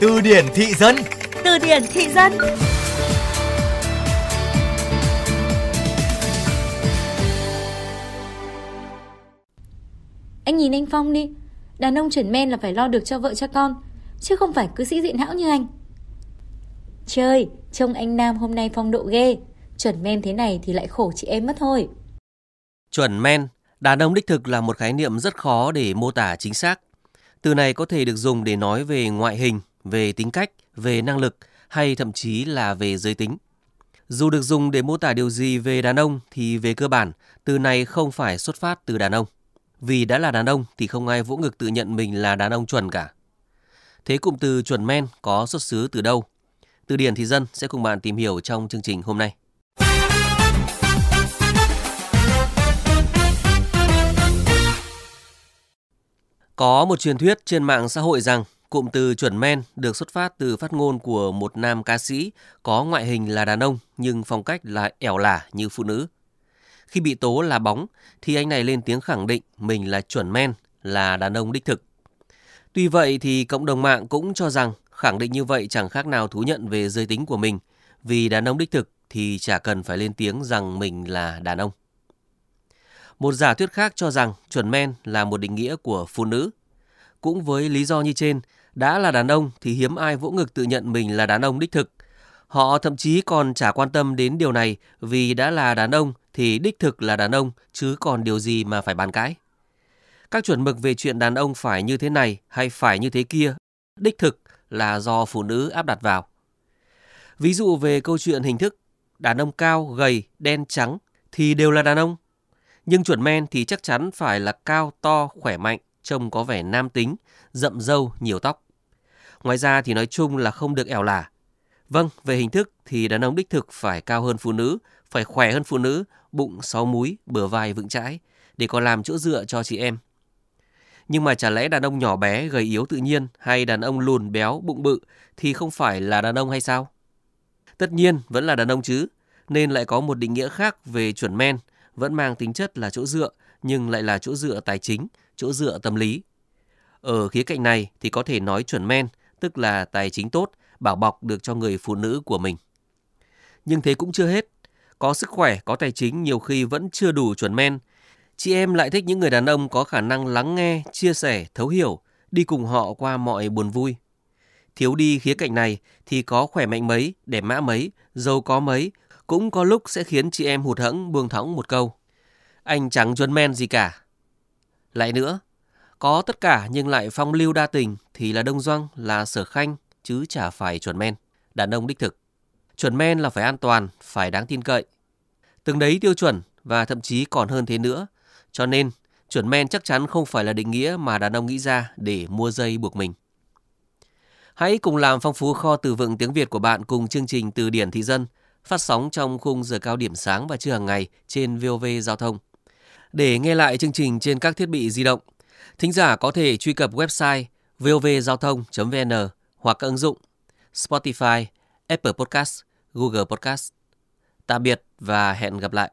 Từ điển thị dân. Từ điển thị dân. Anh nhìn anh Phong đi. Đàn ông chuẩn men là phải lo được cho vợ cho con Chứ không phải cứ sĩ diện hão như anh. Chơi, trông anh Nam hôm nay phong độ ghê. Chuẩn men thế này thì lại khổ chị em mất thôi. Chuẩn men, đàn ông đích thực là một khái niệm rất khó để mô tả chính xác. Từ này có thể được dùng để nói về ngoại hình, về tính cách, về năng lực hay thậm chí là về giới tính. Dù được dùng để mô tả điều gì về đàn ông thì về cơ bản, từ này không phải xuất phát từ đàn ông. Vì đã là đàn ông thì không ai vỗ ngực tự nhận mình là đàn ông chuẩn cả. Thế cụm từ chuẩn men có xuất xứ từ đâu? Từ điển thì dân sẽ cùng bạn tìm hiểu trong chương trình hôm nay. Có một truyền thuyết trên mạng xã hội rằng cụm từ chuẩn men được xuất phát từ phát ngôn của một nam ca sĩ có ngoại hình là đàn ông nhưng phong cách là ẻo lả như phụ nữ. Khi bị tố là bóng thì anh này lên tiếng khẳng định mình là chuẩn men, là đàn ông đích thực. Tuy vậy thì cộng đồng mạng cũng cho rằng khẳng định như vậy chẳng khác nào thú nhận về giới tính của mình, vì đàn ông đích thực thì chả cần phải lên tiếng rằng mình là đàn ông. Một giả thuyết khác cho rằng chuẩn men là một định nghĩa của phụ nữ. Cũng với lý do như trên, đã là đàn ông thì hiếm ai vỗ ngực tự nhận mình là đàn ông đích thực. Họ thậm chí còn chả quan tâm đến điều này vì đã là đàn ông thì đích thực là đàn ông chứ còn điều gì mà phải bàn cãi. Các chuẩn mực về chuyện đàn ông phải như thế này hay phải như thế kia, đích thực là do phụ nữ áp đặt vào. Ví dụ về câu chuyện hình thức, đàn ông cao, gầy, đen, trắng thì đều là đàn ông. Nhưng chuẩn men thì chắc chắn phải là cao, to, khỏe mạnh, trông có vẻ nam tính, rậm râu, nhiều tóc. Ngoài ra thì nói chung là không được ẻo lả. Vâng, về hình thức thì đàn ông đích thực phải cao hơn phụ nữ, phải khỏe hơn phụ nữ, bụng sáu múi, bờ vai vững chãi, để có làm chỗ dựa cho chị em. Nhưng mà chả lẽ đàn ông nhỏ bé, gầy yếu tự nhiên hay đàn ông lùn béo, bụng bự thì không phải là đàn ông hay sao? Tất nhiên vẫn là đàn ông chứ, nên lại có một định nghĩa khác về chuẩn men, vẫn mang tính chất là chỗ dựa nhưng lại là chỗ dựa tài chính, chỗ dựa tâm lý. Ở khía cạnh này thì có thể nói chuẩn men, tức là tài chính tốt, bảo bọc được cho người phụ nữ của mình. Nhưng thế cũng chưa hết. Có sức khỏe, có tài chính nhiều khi vẫn chưa đủ chuẩn men. Chị em lại thích những người đàn ông có khả năng lắng nghe, chia sẻ, thấu hiểu, đi cùng họ qua mọi buồn vui. Thiếu đi khía cạnh này thì có khỏe mạnh mấy, đẹp mã mấy, giàu có mấy, cũng có lúc sẽ khiến chị em hụt hẫng buông thõng một câu. Anh chẳng chuẩn men gì cả. Lại nữa, có tất cả nhưng lại phong lưu đa tình thì là đông doang, là sở khanh, chứ chả phải chuẩn men, đàn ông đích thực. Chuẩn men là phải an toàn, phải đáng tin cậy. Từng đấy tiêu chuẩn và thậm chí còn hơn thế nữa. Cho nên, chuẩn men chắc chắn không phải là định nghĩa mà đàn ông nghĩ ra để mua dây buộc mình. Hãy cùng làm phong phú kho từ vựng tiếng Việt của bạn cùng chương trình Từ điển thị dân phát sóng trong khung giờ cao điểm sáng và trưa hàng ngày trên VOV Giao thông. Để nghe lại chương trình trên các thiết bị di động, thính giả có thể truy cập website vovgiao thông.vn hoặc các ứng dụng Spotify, Apple Podcast, Google Podcast. Tạm biệt và hẹn gặp lại.